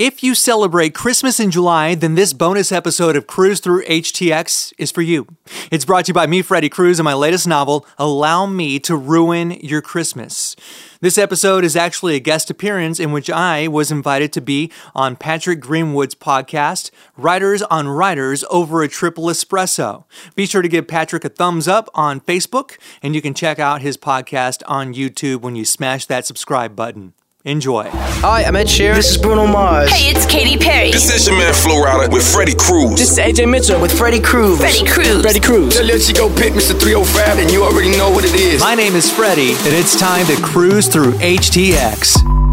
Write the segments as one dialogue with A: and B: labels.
A: If you celebrate Christmas in July, then this bonus episode of Cruz Through HTX is for you. It's brought to you by me, Freddie Cruz, and my latest novel, Allow Me to Ruin Your Christmas. This episode is actually a guest appearance in which I was invited to be on Patrick Greenwood's podcast, Writers on Writers over a Triple Espresso. Be sure to give Patrick a thumbs up on Facebook, and you can check out his podcast on YouTube when you smash that subscribe button. Enjoy.
B: Hi, I'm Ed Sheeran.
C: This is Bruno Mars.
D: Hey, it's Katy Perry.
E: This is your man Flo Rida with Freddie Cruz.
B: This is AJ Mitchell with Freddie Cruz.
D: Freddie Cruz.
B: Freddie Cruz.
C: So let you go pick Mr. 305 and you already know what it is.
A: My name is Freddie, and it's time to cruise through HTX.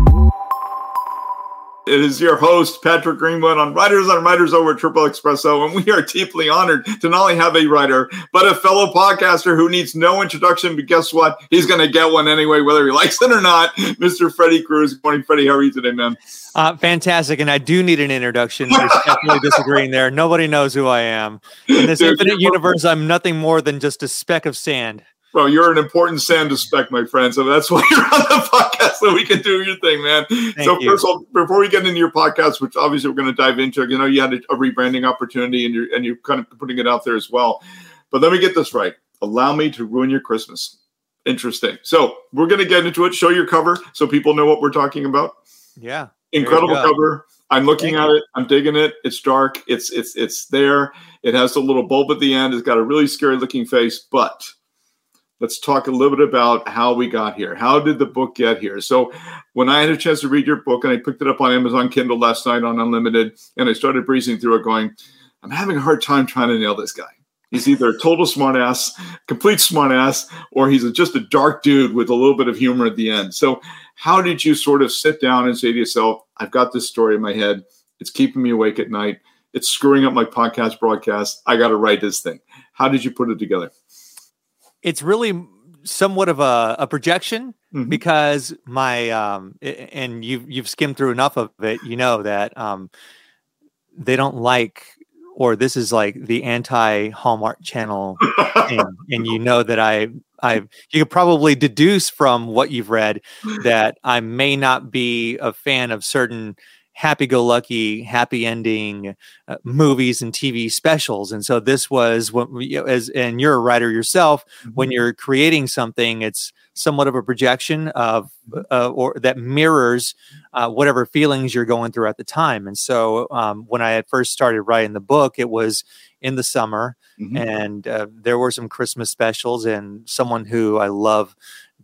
F: It is your host, Patrick Greenwood, on Writers on Writers over at Triple Espresso. And we are deeply honored to not only have a writer, but a fellow podcaster who needs no introduction. But guess what? He's going to get one anyway, whether he likes it or not. Mr. Freddie Cruz. Good morning, Freddie. How are you today, man?
A: Uh, fantastic. And I do need an introduction. There's definitely disagreeing there. Nobody knows who I am. In this
F: Dude,
A: infinite universe, I'm nothing more than just a speck of sand.
F: Well, you're an important sand to spec, my friend. So that's why you're on the podcast, so we can do your thing, man. so
A: you.
F: first of all, before we get into your podcast, which obviously we're going to dive into, you know, you had a, a rebranding opportunity, and you're and you're kind of putting it out there as well. But let me get this right. Allow me to ruin your Christmas. Interesting. So we're going to get into it. Show your cover so people know what we're talking about.
A: Yeah.
F: Incredible cover. I'm looking
A: Thank
F: at it. I'm digging it. It's dark. It's it's it's there. It has a little bulb at the end. It's got a really scary looking face. But let's talk a little bit about how we got here. How did the book get here? So when I had a chance to read your book and I picked it up on Amazon Kindle last night on Unlimited, and I started breezing through it, going, I'm having a hard time trying to nail this guy. He's either a total smartass, complete smartass, or he's just a dark dude with a little bit of humor at the end. So, how did you sort of sit down and say to yourself, I've got this story in my head. It's keeping me awake at night. It's screwing up my podcast broadcast. I got to write this thing. How did you put it together?
A: It's really somewhat of a, a projection
F: Mhm.
A: because my um and you've you've skimmed through enough of it, you know that um they don't like or this is like the anti Hallmark channel thing. and you know that I I you could probably deduce from what you've read that I may not be a fan of certain happy-go-lucky, happy ending uh, movies and TV specials, and so this was what we, you know, as and you're a writer yourself. When you're creating something, it's somewhat of a projection of uh, or that mirrors uh, whatever feelings you're going through at the time. And so um, when I had first started writing the book, it was in the summer
F: Mhm.
A: and uh, there were some Christmas specials, and someone who I love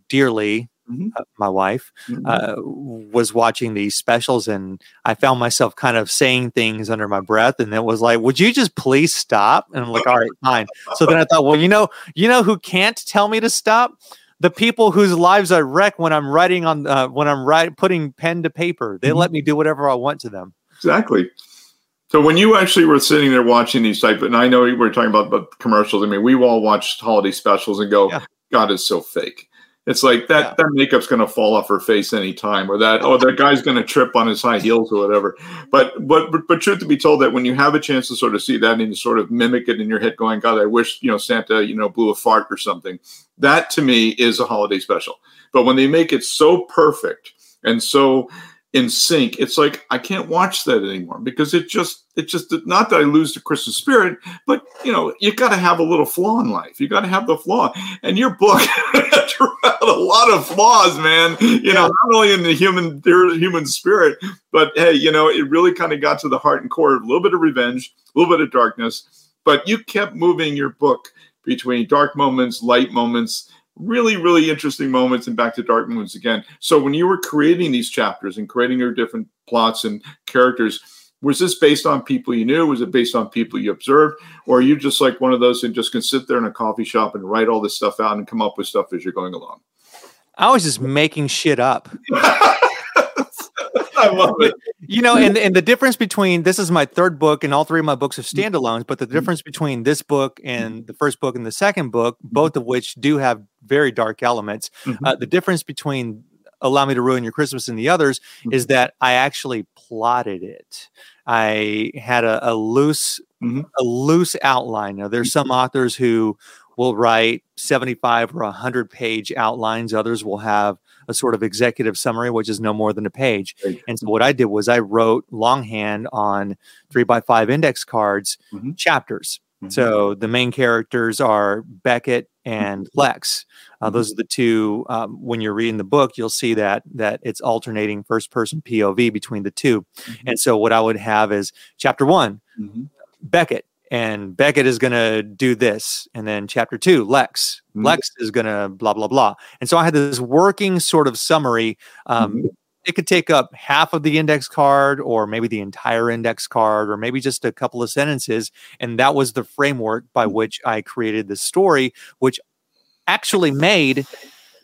A: dearly,
F: Mhm.
A: uh, my wife,
F: Mhm.
A: uh, was watching these specials, and I found myself kind of saying things under my breath, and it was like, "Would you just please stop?" And I'm like, "All right, fine." So then I thought, well, you know, you know who can't tell me to stop? The people whose lives I wreck when I'm writing on uh, when I'm writing putting pen to paper. They
F: Mhm.
A: let me do whatever I want to them.
F: Exactly. So when you actually were sitting there watching these type, and I know we were talking about, about commercials. I mean, we all watch holiday specials and go,
A: Yeah.
F: "God, is so fake." It's like that
A: Yeah.
F: that makeup's going to fall off her face anytime, or that oh that guy's going to trip on his high heels or whatever. But, but but but truth to be told, that when you have a chance to sort of see that and you sort of mimic it in your head, going, "God, I wish you know Santa you know blew a fart or something." That to me is a holiday special. But when they make it so perfect and so in sync, it's like I can't watch that anymore because it just it just not that I lose the Christmas spirit, but you know you got to have a little flaw in life. You got to have the flaw, and your book out a lot of flaws, man. You know, not only in the human their human spirit, but hey, you know, it really kind of got to the heart and core. A little bit of revenge, a little bit of darkness, but you kept moving your book between dark moments, light moments, really, really interesting moments, and back to dark moments again. So when you were creating these chapters and creating your different plots and characters, was this based on people you knew? Was it based on people you observed? Or are you just like one of those who just can sit there in a coffee shop and write all this stuff out and come up with stuff as you're going along?
A: I was just making shit up.
F: I love it.
A: you know and and the difference between this is my third book and all three of my books are
F: Mm-hmm.
A: standalones but the difference between this book and the first book and the second book both of which do have very dark elements
F: Mhm.
A: uh, the difference between allow me to ruin your christmas and the others
F: Mm-hmm.
A: is that i actually plotted it i had a, a loose
F: Mhm.
A: a loose outline now there's some authors who will write 75 or 100 page outlines. Others will have a sort of executive summary, which is no more than a page.
F: Right.
A: And so what I did was I wrote longhand on three by five index cards
F: Mhm.
A: chapters.
F: Mhm.
A: So the main characters are Beckett and
F: Mm-hmm.
A: Lex. Uh, those are the two. Um, when you're reading the book, you'll see that that it's alternating first person POV between the 2
F: Mm-hmm.
A: And so what I would have is chapter one,
F: Mhm.
A: Beckett, and Beckett is going to do this, and then chapter two, Lex.
F: Mhm.
A: Lex is going to blah blah blah. And so I had this working sort of summary. Um,
F: Mhm.
A: It could take up half of the index card, or maybe the entire index card, or maybe just a couple of sentences. And that was the framework by which I created the story, which actually made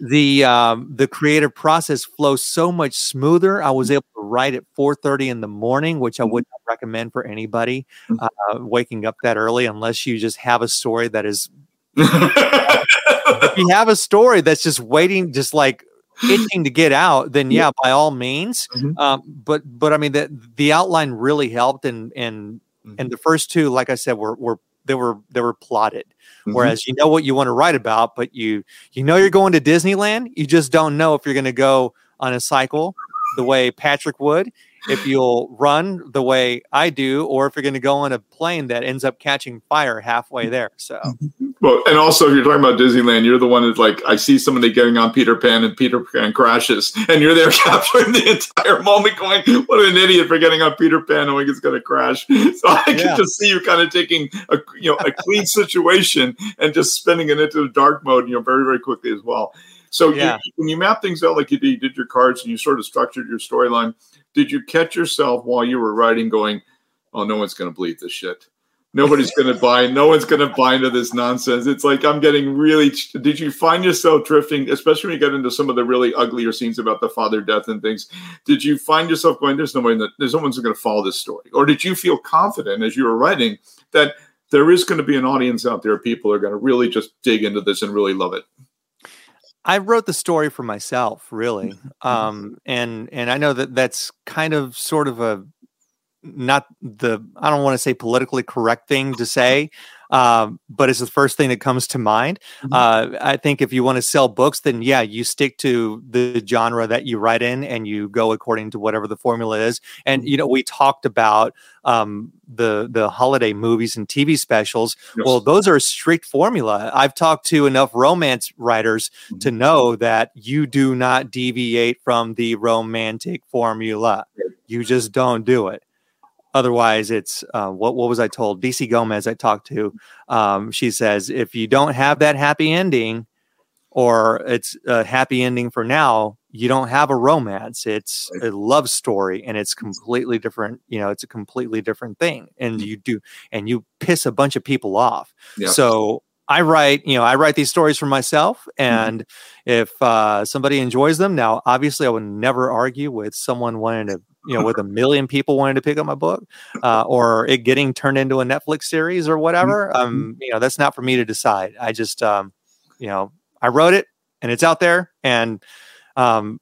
A: the um, the creative process flow so much smoother. I was able to write at 4:30 in the morning, which I would not recommend for anybody
F: Mhm.
A: uh, waking up that early, unless you just have a story that is. If you have a story that's just waiting, just like itching to get out, then yeah, by all means.
F: Mhm.
A: Um, but but I mean the the outline really helped, and and
F: Mhm.
A: and the first two, like I said, were were they were they were plotted.
F: Mhm.
A: Whereas you know what you want to write about, but you you know you're going to Disneyland. You just don't know if you're going to go on a cycle the way Patrick would, if you'll run the way I do, or if you're going to go on a plane that ends up catching fire halfway there. So mm-hmm.
F: Well, and also, if you're talking about Disneyland, you're the one that's like, I see somebody getting on Peter Pan and Peter Pan crashes, and you're there capturing the entire moment, going, "What an idiot for getting on Peter Pan knowing it's going to crash." So I can
A: Yeah.
F: just see you kind of taking a you know a clean situation and just spinning it into the dark mode, you know, very very quickly as well. So
A: Yeah.
F: you, when you map things out like you did, you did your cards and you sort of structured your storyline. Did you catch yourself while you were writing, going, "Oh, no one's going to believe this shit." Nobody's going to buy. No one's going to buy into this nonsense. It's like I'm getting really. Did you find yourself drifting, especially when you get into some of the really uglier scenes about the father death and things? Did you find yourself going, "There's nobody that there's no one's going to follow this story," or did you feel confident as you were writing that there is going to be an audience out there, people are going to really just dig into this and really love it?
A: I wrote the story for myself, really,
F: Mm-hmm.
A: um, and and I know that that's kind of sort of a not the I don't want to say politically correct thing to say, um, but it's the first thing that comes to mind.
F: Mhm.
A: Uh, I think if you want to sell books, then yeah, you stick to the genre that you write in, and you go according to whatever the formula is. And you know, we talked about um, the the holiday movies and TV specials.
F: Yes.
A: Well, those are a strict formula. I've talked to enough romance writers to know that you do not deviate from the romantic formula. You just don't do it. Otherwise, it's uh, what what was I told? DC Gomez, I talked to. Um, she says if you don't have that happy ending, or it's a happy ending for now, you don't have a romance. It's a love story, and it's completely different. You know, it's a completely different thing, and you do, and you piss a bunch of people off.
F: Yeah.
A: So I write, you know, I write these stories for myself, and if uh, somebody enjoys them, now obviously I would never argue with someone wanting to, you know, with a million people wanting to pick up my book, uh, or it getting turned into a Netflix series or whatever. Um, you know, that's not for me to decide. I just, um, you know, I wrote it and it's out there, and um,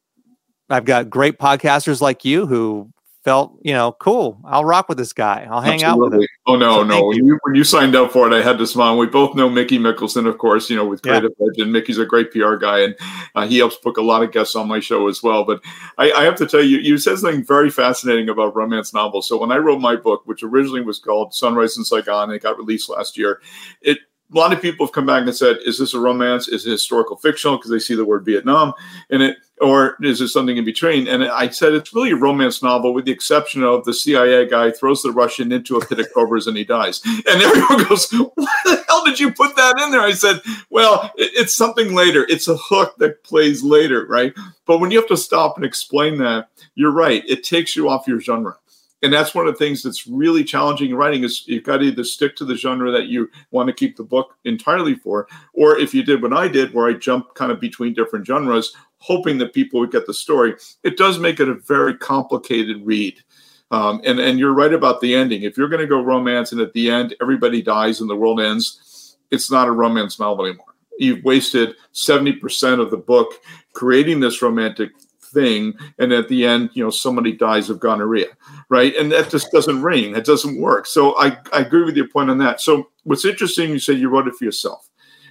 A: I've got great podcasters like you who felt, you know, cool. I'll rock with this guy. I'll hang out with him.
F: Oh no,
A: So
F: no. When
A: you.
F: when you signed up for it, I had to smile. We both know Mickey Mikkelson, of course. You know, with
A: Yeah.
F: Creative Edge, and Mickey's a great PR guy, and uh, he helps book a lot of guests on my show as well. But I, I have to tell you, you said something very fascinating about romance novels. So when I wrote my book, which originally was called Sunrise in Saigon, it got released last year. It a lot of people have come back and said, "Is this a romance? Is it historical fictional?" Because they see the word Vietnam in it, or is it something in between? And I said it's really a romance novel, with the exception of the CIA guy throws the Russian into a pit of cobras and he dies. And everyone goes, "Why the hell did you put that in there?" I said, "Well, it- it's something later. It's a hook that plays later, right?" But when you have to stop and explain that, you're right. It takes you off your genre. And that's one of the things that's really challenging in writing is you've got to either stick to the genre that you want to keep the book entirely for, or if you did what I did, where I jumped kind of between different genres, hoping that people would get the story, it does make it a very complicated read. Um, and and you're right about the ending. If you're going to go romance and at the end everybody dies and the world ends, it's not a romance novel anymore. You've wasted seventy percent of the book creating this romantic thing, and at the end, you know, somebody dies of gonorrhea, right? And that just doesn't ring. It doesn't work. So I I agree with your point on that. So what's interesting, you said you wrote it for yourself.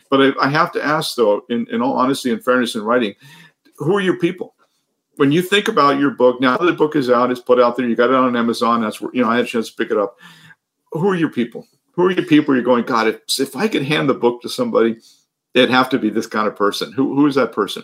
F: But I, I have to ask, though, in, in all honesty and fairness in writing, who are your people? When you think about your book, now that the book is out, it's put out there, you got it on Amazon. That's where you know I had a chance to pick it up. Who are your people? Who are your people? You're going, God, if if I could hand the book to somebody, it'd have to be this kind of person. Who who is that person?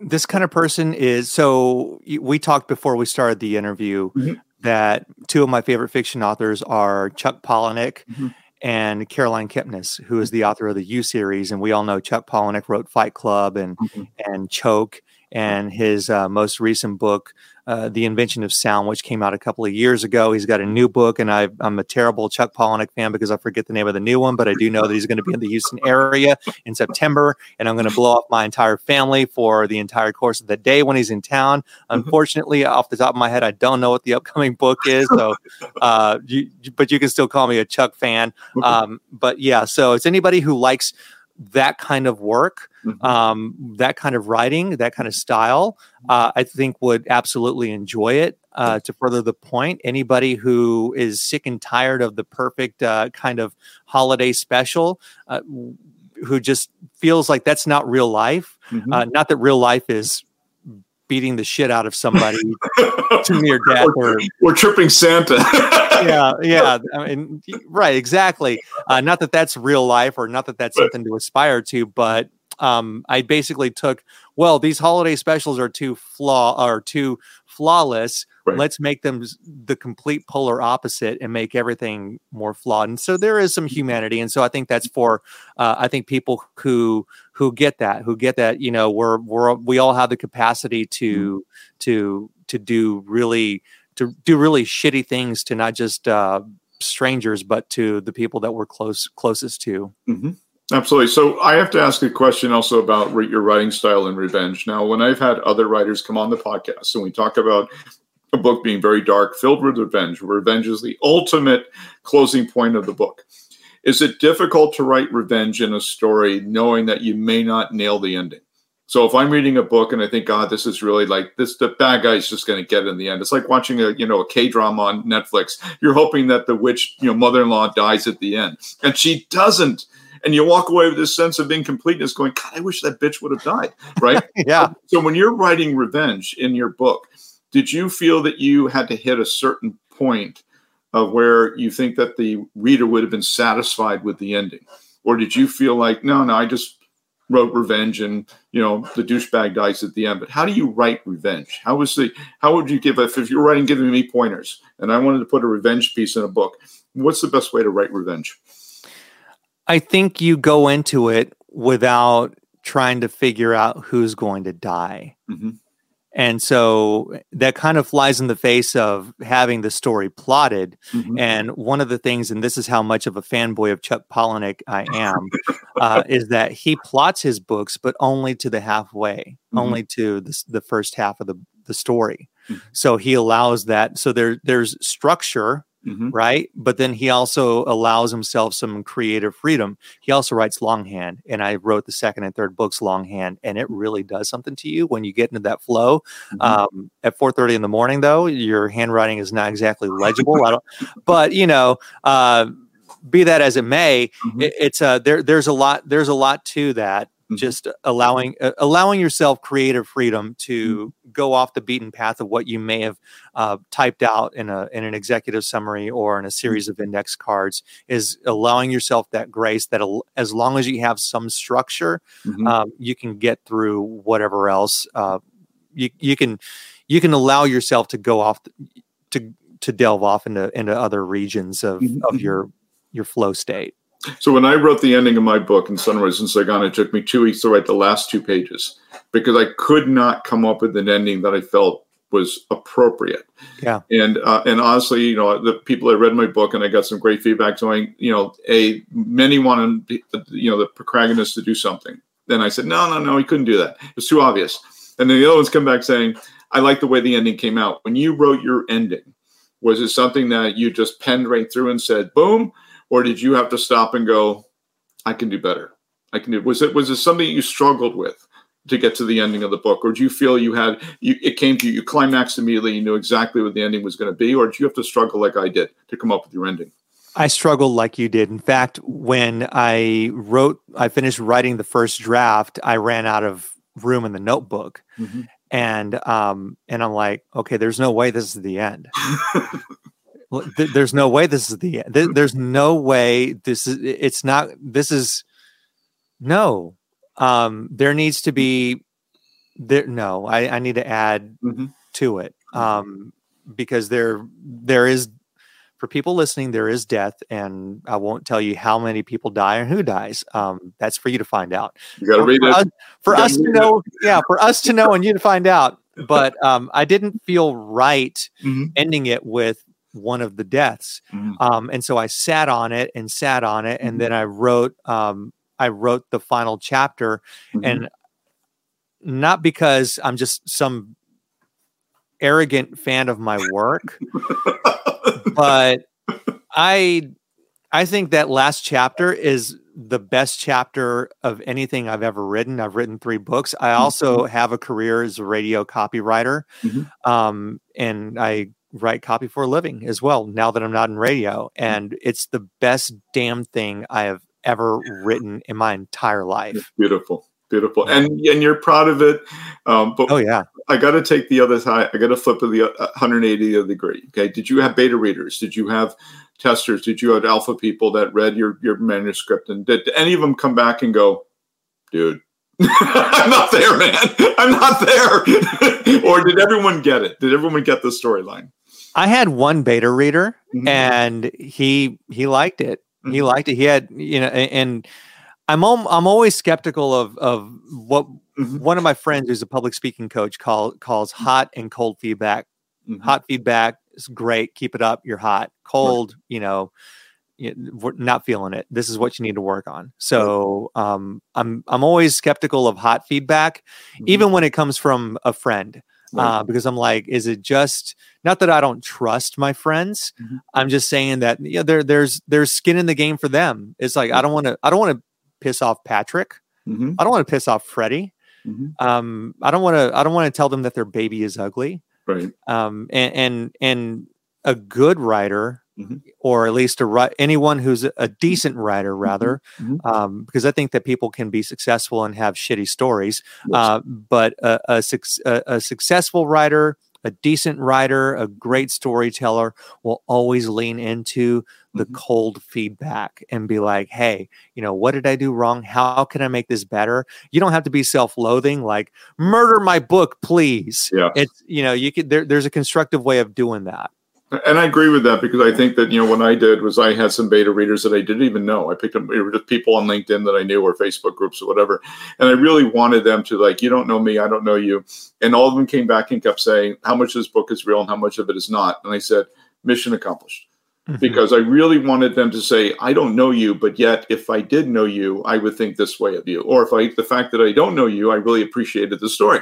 A: This kind of person is so we talked before we started the interview
F: Mhm.
A: that two of my favorite fiction authors are Chuck Palahniuk
F: Mhm.
A: and Caroline Kepnes, who is the author of the You series. And we all know Chuck Palahniuk wrote Fight Club and
F: Mhm.
A: and Choke and his uh, most recent book, uh, The Invention of Sound, which came out a couple of years ago. He's got a new book, and I, I'm a terrible Chuck Palahniuk fan because I forget the name of the new one, but I do know that he's going to be in the Houston area in September, and I'm going to blow off my entire family for the entire course of the day when he's in town. Unfortunately, off the top of my head, I don't know what the upcoming book is, so uh, you, but you can still call me a Chuck fan. Um, but yeah, so it's anybody who likes that kind of work
F: Mhm.
A: um, that kind of writing, that kind of style, uh, I think would absolutely enjoy it. Uh, to further the point, anybody who is sick and tired of the perfect uh, kind of holiday special, uh, who just feels like that's not real life,
F: Mhm.
A: uh, not that real life is beating the shit out of somebody to near death or
F: We're tripping Santa.
A: yeah, yeah. I mean, right, exactly. Uh, not that that's real life, or not that that's something to aspire to, but um, I basically took. Well, these holiday specials are too flaw are too flawless.
F: Right.
A: Let's make them the complete polar opposite and make everything more flawed. And so there is some humanity, and so I think that's for. Uh, I think people who who get that, who get that, you know, we're we're we all have the capacity to to to do really to do really shitty things to not just uh, strangers but to the people that we're close closest to.
F: hmm Absolutely. So I have to ask a question also about re- your writing style and revenge. Now, when I've had other writers come on the podcast and we talk about a book being very dark, filled with revenge, revenge is the ultimate closing point of the book. Is it difficult to write revenge in a story knowing that you may not nail the ending? So if I'm reading a book and I think, God, this is really like this, the bad guy's just going to get it in the end. It's like watching a you know a K drama on Netflix. You're hoping that the witch, you know, mother-in-law dies at the end, and she doesn't and you walk away with this sense of incompleteness going god i wish that bitch would have died right
A: Yeah.
F: so when you're writing revenge in your book did you feel that you had to hit a certain point of where you think that the reader would have been satisfied with the ending or did you feel like no no i just wrote revenge and you know the douchebag dies at the end but how do you write revenge how was the how would you give if, if you're writing giving me pointers and i wanted to put a revenge piece in a book what's the best way to write revenge
A: I think you go into it without trying to figure out who's going to die.
F: Mhm.
A: And so that kind of flies in the face of having the story plotted.
F: Mhm.
A: And one of the things, and this is how much of a fanboy of Chuck Palahniuk I am, uh, is that he plots his books, but only to the halfway,
F: Mhm.
A: only to the, the first half of the, the story.
F: Mhm.
A: So he allows that. So there, there's structure
F: Mhm.
A: right? But then he also allows himself some creative freedom. He also writes longhand, and I wrote the second and third books longhand, and it really does something to you when you get into that flow.
F: Mhm.
A: Um, at four thirty in the morning, though, your handwriting is not exactly legible. I don't, but you know, uh, be that as it may,
F: Mhm.
A: it, it's uh, there. There's a lot. There's a lot to that.
F: Mhm.
A: Just allowing uh, allowing yourself creative freedom to go off the beaten path of what you may have uh, typed out in a in an executive summary or in a series of index cards is allowing yourself that grace that al- as long as you have some structure,
F: Mhm.
A: um, you can get through whatever else. Uh, you you can you can allow yourself to go off to to delve off into into other regions of of your your flow state.
F: So when I wrote the ending of my book in Sunrise in Saigon, it took me two weeks to write the last two pages because I could not come up with an ending that I felt was appropriate.
A: Yeah.
F: And uh, and honestly, you know, the people that read my book and I got some great feedback saying, you know, a many wanted you know the protagonist to do something. Then I said, no, no, no, he couldn't do that. It was too obvious. And then the other ones come back saying, I like the way the ending came out. When you wrote your ending, was it something that you just penned right through and said, boom? Or did you have to stop and go i can do better i can do was it was it something you struggled with to get to the ending of the book or do you feel you had you it came to you you climaxed immediately you knew exactly what the ending was going to be or did you have to struggle like i did to come up with your ending
A: I struggled like you did. In fact, when I wrote, I finished writing the first draft, I ran out of room in the notebook,
F: Mhm.
A: and um, and I'm like, okay, there's no way this is the end. There's no way this is the end. There's no way this is. It's not. This is no. Um, there needs to be there. No, I, I need to add
F: Mhm.
A: to it um, because there there is for people listening there is death, and I won't tell you how many people die and who dies. Um, that's for you to find out.
F: You got to
A: For-
F: read
A: for
F: it.
A: us, for
F: You gotta
A: us to
F: read it.
A: know, yeah, for us to know and you to find out. But um, I didn't feel right
F: Mhm.
A: ending it with one of the deaths.
F: Mhm.
A: Um, and so I sat on it and sat on it, and then I wrote um, I wrote the final chapter,
F: Mhm.
A: and not because I'm just some arrogant fan of my work, but I I think that last chapter is the best chapter of anything I've ever written. I've written three books. I also have a career as a radio copywriter,
F: Mhm.
A: um, and I write copy for a living as well. Now that I'm not in radio, and it's the best damn thing I have ever written in my entire life.
F: beautiful, beautiful, and and you're proud of it. Um, but
A: Oh yeah,
F: I got to take the other side. I got to flip the uh, 180 of the degree. Okay. Did you have beta readers? Did you have testers? Did you have alpha people that read your your manuscript? And did any of them come back and go, dude? I'm not there, man. I'm not there. or did everyone get it? Did everyone get the storyline?
A: I had one beta reader,
F: Mhm.
A: and he he liked it. He
F: Mhm.
A: liked it. He had you know, and I'm al- I'm always skeptical of of what
F: Mhm.
A: one of my friends who's a public speaking coach call calls hot and cold feedback.
F: Mhm.
A: Hot feedback is great. Keep it up. You're hot. Cold, you know, not feeling it. This is what you need to work on. So um, I'm I'm always skeptical of hot feedback,
F: Mhm.
A: even when it comes from a friend
F: Right.
A: uh, because I'm like, is it just not that I don't trust my friends?
F: Mhm.
A: I'm just saying that yeah, there there's there's skin in the game for them. It's like I don't want to I don't want to piss off Patrick.
F: Mhm.
A: I don't want to piss off Freddie.
F: Mhm.
A: Um, I don't want to I don't want to tell them that their baby is ugly.
F: Right.
A: Um, and and and a good writer.
F: Mhm.
A: Or at least a anyone who's a, a decent writer, rather,
F: Mhm.
A: um, because I think that people can be successful and have shitty stories.
F: Yes.
A: Uh, but a, a, a, a successful writer, a decent writer, a great storyteller will always lean into the
F: Mhm.
A: cold feedback and be like, hey, you know, what did I do wrong? How can I make this better? You don't have to be self loathing, like, murder my book, please.
F: Yeah.
A: It's, you know, you could, there, there's a constructive way of doing that.
F: And I agree with that because I think that, you know, what I did was I had some beta readers that I didn't even know. I picked up it were just people on LinkedIn that I knew or Facebook groups or whatever. And I really wanted them to like, you don't know me, I don't know you. And all of them came back and kept saying how much this book is real and how much of it is not. And I said, mission accomplished. Because I really wanted them to say, I don't know you, but yet if I did know you, I would think this way of you. Or if I the fact that I don't know you, I really appreciated the story.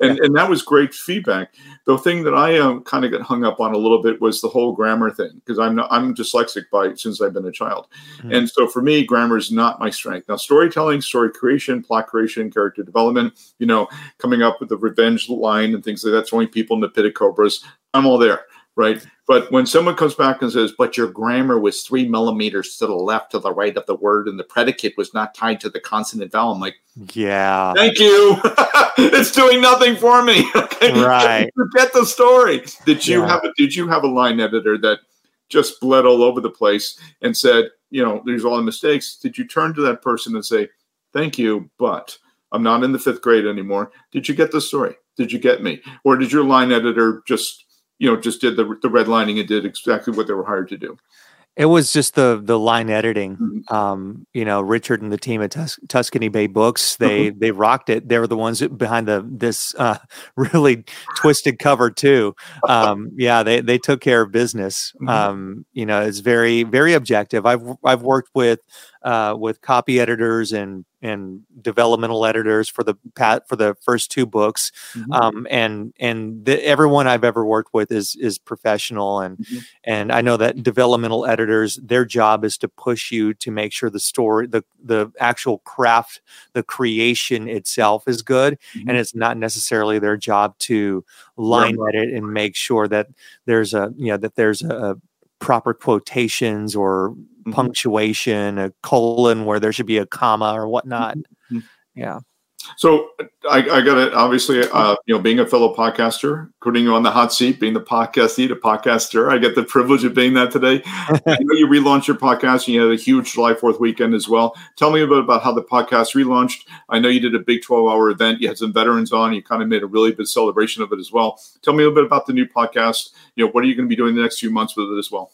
F: And and that was great feedback the thing that I um, kind of got hung up on a little bit was the whole grammar thing because I'm not, I'm dyslexic by since I've been a child,
A: Mhm.
F: and so for me, grammar is not my strength. Now, storytelling, story creation, plot creation, character development, you know, coming up with the revenge line and things like that, throwing people in the pit of cobras, I'm all there, right? But when someone comes back and says, "But your grammar was three millimeters to the left, to the right of the word, and the predicate was not tied to the consonant vowel," I'm like.
A: Yeah.
F: Thank you. it's doing nothing for me. Okay?
A: Right.
F: Forget the story. Did you
A: Yeah.
F: have a did you have a line editor that just bled all over the place and said, you know, there's all the mistakes? Did you turn to that person and say, Thank you, but I'm not in the fifth grade anymore. Did you get the story? Did you get me? Or did your line editor just you know, just did the, the redlining and did exactly what they were hired to do.
A: It was just the the line editing.
F: Mhm.
A: Um, you know, Richard and the team at Tus- Tuscany Bay Books, they they rocked it. They were the ones behind the this uh, really twisted cover too. Um, yeah, they they took care of business.
F: Mhm.
A: Um, you know, it's very very objective. I've I've worked with uh, with copy editors and and developmental editors for the pat for the first two books
F: Mhm.
A: um, and and the, everyone I've ever worked with is is professional, and
F: Mhm.
A: and I know that developmental editors, their job is to push you to make sure the story, the the actual craft, the creation itself is good,
F: Mhm.
A: and it's not necessarily their job to line edit and make sure that there's a you know that there's a proper quotations or
F: Mhm.
A: punctuation, a colon where there should be a comma or whatnot.
F: Mhm.
A: Yeah.
F: So I, I got it. Obviously, uh, you know, being a fellow podcaster, putting you on the hot seat, being the podcastee, the podcaster, I get the privilege of being that today. I know you relaunched your podcast and you had a huge July 4th weekend as well. Tell me a bit about how the podcast relaunched. I know you did a big 12 hour event. You had some veterans on. You kind of made a really big celebration of it as well. Tell me a little bit about the new podcast. You know, what are you going to be doing the next few months with it as well?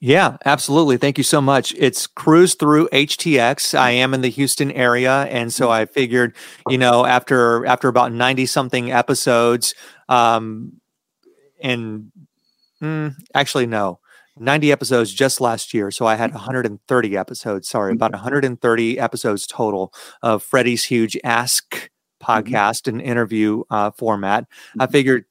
A: Yeah, absolutely. Thank you so much. It's Cruz Through HTX. I am in the Houston area, and so I figured, you know, after after about ninety something episodes, um, and mm, actually no, ninety episodes just last year. So I had one hundred and thirty episodes. Sorry, about one hundred and thirty episodes total of Freddie's Huge Ask podcast and interview uh, format. I figured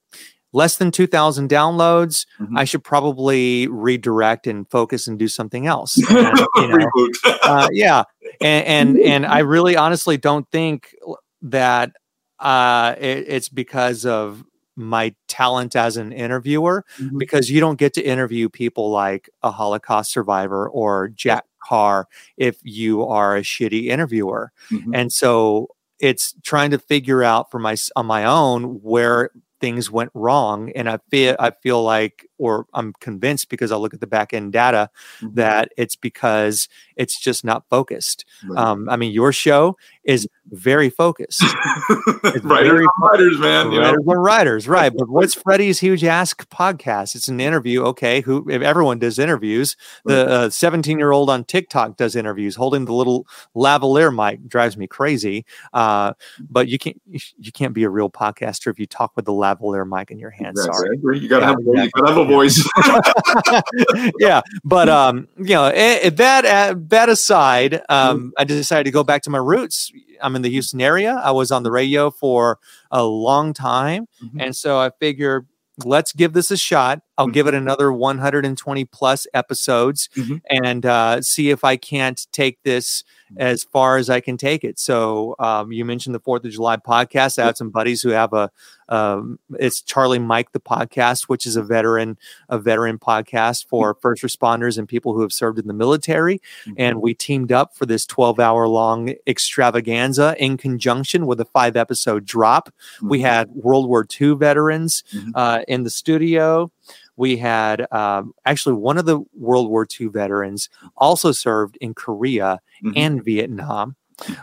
A: less than 2000 downloads
F: Mhm.
A: i should probably redirect and focus and do something else And, you know,
F: Reboot.
A: uh, yeah and, and and i really honestly don't think that uh it, it's because of my talent as an interviewer
F: Mhm.
A: because you don't get to interview people like a holocaust survivor or jack carr if you are a shitty interviewer
F: Mhm.
A: and so it's trying to figure out for my on my own where things went wrong and i feel i feel like or i'm convinced because i look at the back end data
F: Mhm.
A: that it's because it's just not focused
F: Right.
A: um, i mean your show is very focused
F: writers
A: very-
F: writers, man. You know?
A: writers writers right but what's freddie's huge ask podcast it's an interview okay who if everyone does interviews the 17 year old on tiktok does interviews holding the little lavalier mic drives me crazy uh, but you can't you can't be a real podcaster if you talk with the lavalier mic in your hand sorry.
F: You gotta
A: Yeah,
F: have a voice.
A: yeah,
F: You gotta have a voice.
A: yeah but um you know eh, eh, that uh, that aside um i decided to go back to my roots i'm in the houston area. I was on the radio for a long time.
F: Mhm.
A: and so i figured let's give this a shot i'll give it another 120 plus episodes
F: Mhm.
A: and uh, see if i can't take this as far as i can take it so um, you mentioned the fourth of july podcast i have some buddies who have a um, it's charlie mike the podcast which is a veteran a veteran podcast for first responders and people who have served in the military. And we teamed up for this 12 hour long extravaganza in conjunction with a five episode drop. We had World War II veterans uh, in the studio. We had um, actually one of the World War II veterans also served in Korea
F: Mhm.
A: and Vietnam.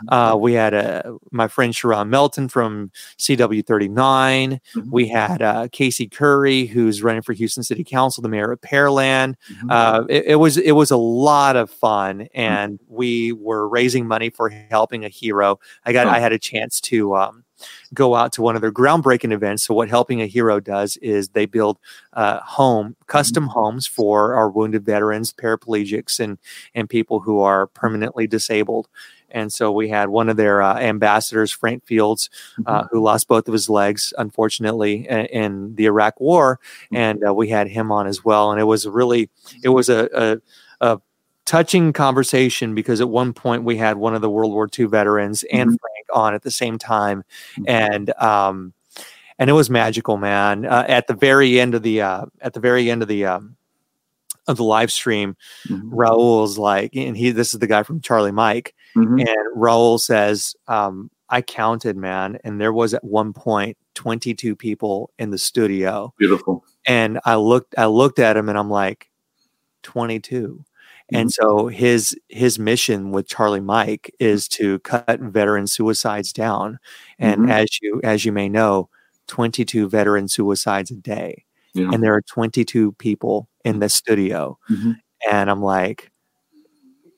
A: Uh, we had uh, my friend Sharon Melton from CW39.
F: Mhm.
A: We had uh, Casey Curry, who's running for Houston City Council, the mayor of Pearland.
F: Mhm.
A: Uh, it, it was it was a lot of fun, and we were raising money for helping a hero. I got
F: Oh.
A: I had a chance to um, go out to one of their groundbreaking events. So what helping a hero does is they build uh, home custom homes for our wounded veterans, paraplegics, and and people who are permanently disabled. And so we had one of their uh, ambassadors, Frank Fields, uh, who lost both of his legs, unfortunately, in, in the Iraq War, and uh, we had him on as well. And it was really, it was a, a, a touching conversation because at one point we had one of the World War II veterans and Frank on at the same time, and um, and it was magical, man. Uh, at the very end of the uh, at the very end of the um, of the live stream,
F: Mhm.
A: Raul's like, and he this is the guy from Charlie Mike,
F: Mhm.
A: and Raul says, um, I counted, man, and there was at one point 22 people in the studio.
F: Beautiful.
A: And I looked, I looked at him and I'm like, 22. And so his his mission with Charlie Mike is to cut veteran suicides down. And
F: Mhm.
A: as you as you may know, 22 veteran suicides a day.
F: Yeah.
A: And there are 22 people in the studio.
F: Mhm.
A: And I'm like,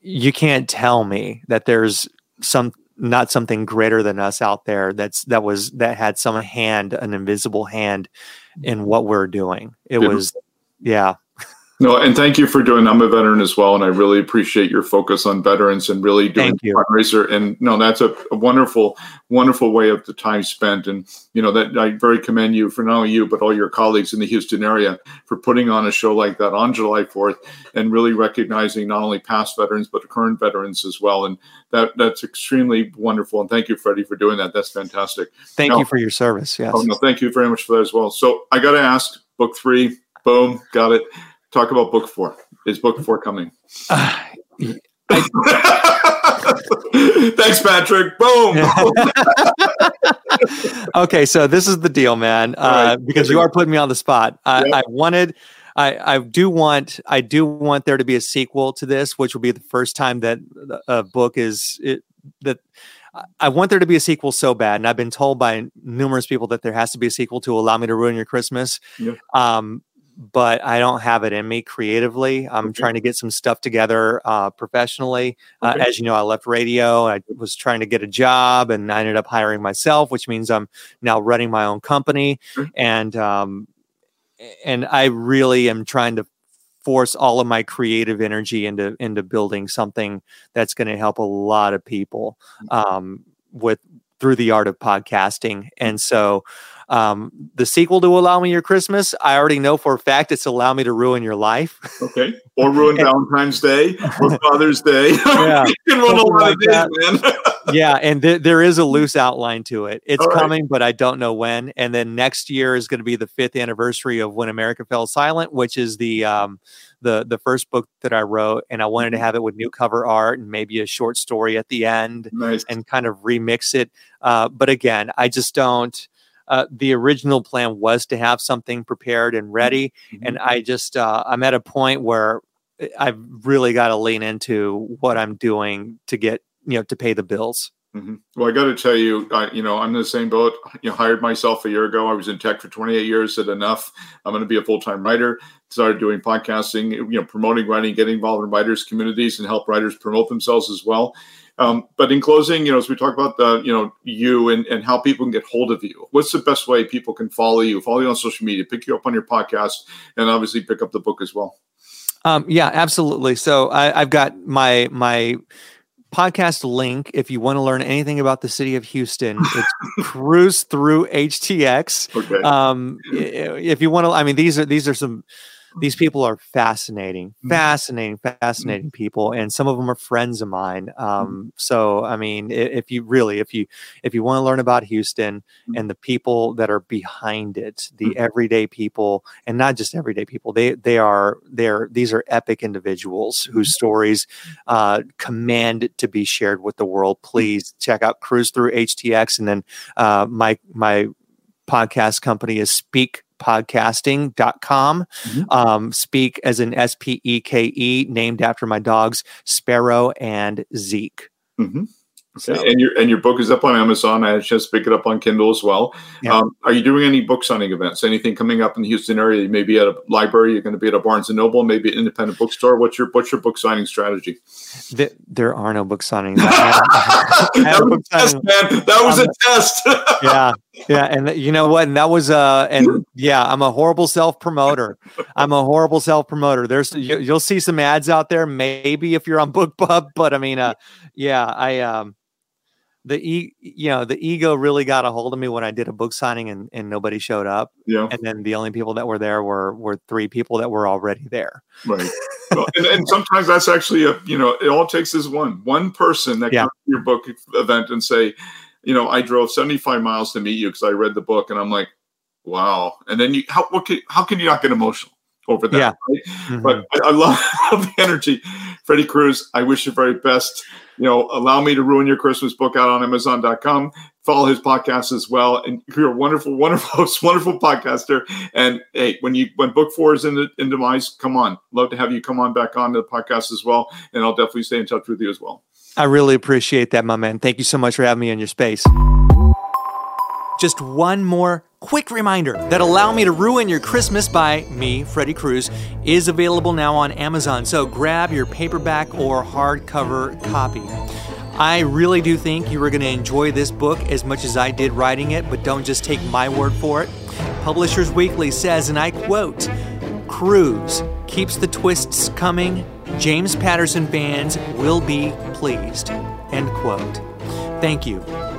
A: you can't tell me that there's some not something greater than us out there that's that was that had some hand an invisible hand in what we're doing it
F: Beautiful.
A: was yeah
F: No, and thank you for doing. I'm a veteran as well, and I really appreciate your focus on veterans and really doing fundraiser. And no, that's a, a wonderful, wonderful way of the time spent. And you know that I very commend you for not only you but all your colleagues in the Houston area for putting on a show like that on July 4th and really recognizing not only past veterans but current veterans as well. And that that's extremely wonderful. And thank you, Freddie, for doing that. That's fantastic.
A: thank
F: No.
A: you for your service yes
F: Oh no, thank you very much for that as well. So I got to ask, book three, boom, got it. Talk about book four. Is book four coming?
A: Uh,
F: Thanks, Patrick. Boom.
A: okay, so this is the deal, man. Uh,
F: right.
A: because you are putting me on the spot. I,
F: Yep.
A: I wanted, I, I do want, I do want there to be a sequel to this, which will be the first time that a book is it, that. I want there to be a sequel so bad, and I've been told by numerous people that there has to be a sequel to "Allow Me to Ruin Your Christmas."
F: Yeah.
A: Um, but I don't have it in me creatively. I'm
F: Okay.
A: trying to get some stuff together uh, professionally. Uh, as you know, I left radio. I was trying to get a job, and I ended up hiring myself, which means I'm now running my own company.
F: Sure.
A: And um, and I really am trying to force all of my creative energy into into building something that's going to help a lot of people um, with through the art of podcasting. And so um, the sequel to Allow Me Your Christmas, I already know for a fact it's Allow Me to Ruin Your Life.
F: Okay. Or ruin Valentine's Day or Father's Day.
A: Yeah.
F: you can run a lot of days, man.
A: yeah, and th- there is a loose outline to it. It's
F: right.
A: coming, but I don't know when. And then next year is going to be the fifth anniversary of When America Fell Silent, which is the um, the the first book that I wrote, and I wanted to
F: Mm-hmm.
A: have it with new cover art and maybe a short story at the end
F: nice.
A: and kind of remix it. Uh, but again, I just don't. Uh, the original plan was to have something prepared and ready,
F: Mm-hmm.
A: and I just uh, I'm at a point where eh, I've really got to lean into what I'm doing to get you know to pay the bills.
F: Mhm. Well, I got to tell you, I, you know, I'm in the same boat. You know, hired myself a year ago. I was in tech for 28 years. Said enough. I'm going to be a full time writer. Started doing podcasting. You know, promoting writing, getting involved in writers communities, and help writers promote themselves as well. Um, but in closing, you know, as we talk about the, you know, you and, and how people can get hold of you, what's the best way people can follow you, follow you on social media, pick you up on your podcast, and obviously pick up the book as well.
A: Um, yeah, absolutely. So I, I've got my my podcast link. If you want to learn anything about the city of Houston, it's Cruz Through HTX.
F: Okay.
A: Um, if you want to, I mean, these are these are some. These people are fascinating, mm-hmm. fascinating, mm-hmm. fascinating people, and some of them are friends of mine. Um, mm-hmm. so, I mean, if you really, if you, if you want to learn about Houston and the people that are behind it, the everyday people, and not just everyday people, they they are they're these are epic individuals whose stories uh, command to be shared with the world. Please check out Cruz Through HTX, and then uh, my my podcast company is speakpodcasting.com.
F: Mhm.
A: Um, speak as an S P E K E, named after my dogs Sparrow and Zeke.
F: Mhm.
A: So,
F: And your and your book is up on Amazon. I had a chance to pick it up on Kindle as well.
A: Yeah.
F: Um, are you doing any book signing events? Anything coming up in the Houston area? You may be at a library. You're going to be at a Barnes and Noble, maybe an independent bookstore. What's your what's your book signing strategy?
A: th- there are no book signings. I had- I had
F: that was a test, man. That was a test.
A: yeah yeah and you know what and that was uh and yeah i'm a horrible self promoter i'm a horrible self promoter there's you, you'll see some ads out there maybe if you're on BookBub but i mean uh yeah i um the e you know the ego really got a hold of me when i did a book signing and, and nobody showed up.
F: Yeah,
A: and then the only people that were there were were three people that were already there.
F: Right. Well, and, and sometimes that's actually a you know it all takes is one one person that
A: Yeah.
F: comes to your book event and say, you know, I drove 75 miles to meet you because I read the book, and I'm like, wow. And then you how what can, how can you not get emotional over that?
A: Yeah.
F: right?
A: Mhm.
F: but I, I love, love the energy. Freddie Cruz, I wish you very best. You know, allow me to ruin your Christmas book out on Amazon.com. Follow his podcast as well. And you're a wonderful, wonderful host, wonderful podcaster. And hey, when you when book four is in the in demise, come on. Love to have you come on back on the podcast as well. And I'll definitely stay in touch with you as well.
A: I really appreciate that, my man. Thank you so much for having me in your space. Just one more quick reminder that Allow Me to Ruin Your Christmas by me, Freddie Cruz, is available now on Amazon. So grab your paperback or hardcover copy. I really do think you are going to enjoy this book as much as I did writing it, but don't just take my word for it. Publishers Weekly says, and I quote, Cruz keeps the twists coming. James Patterson fans will be pleased. End quote. Thank you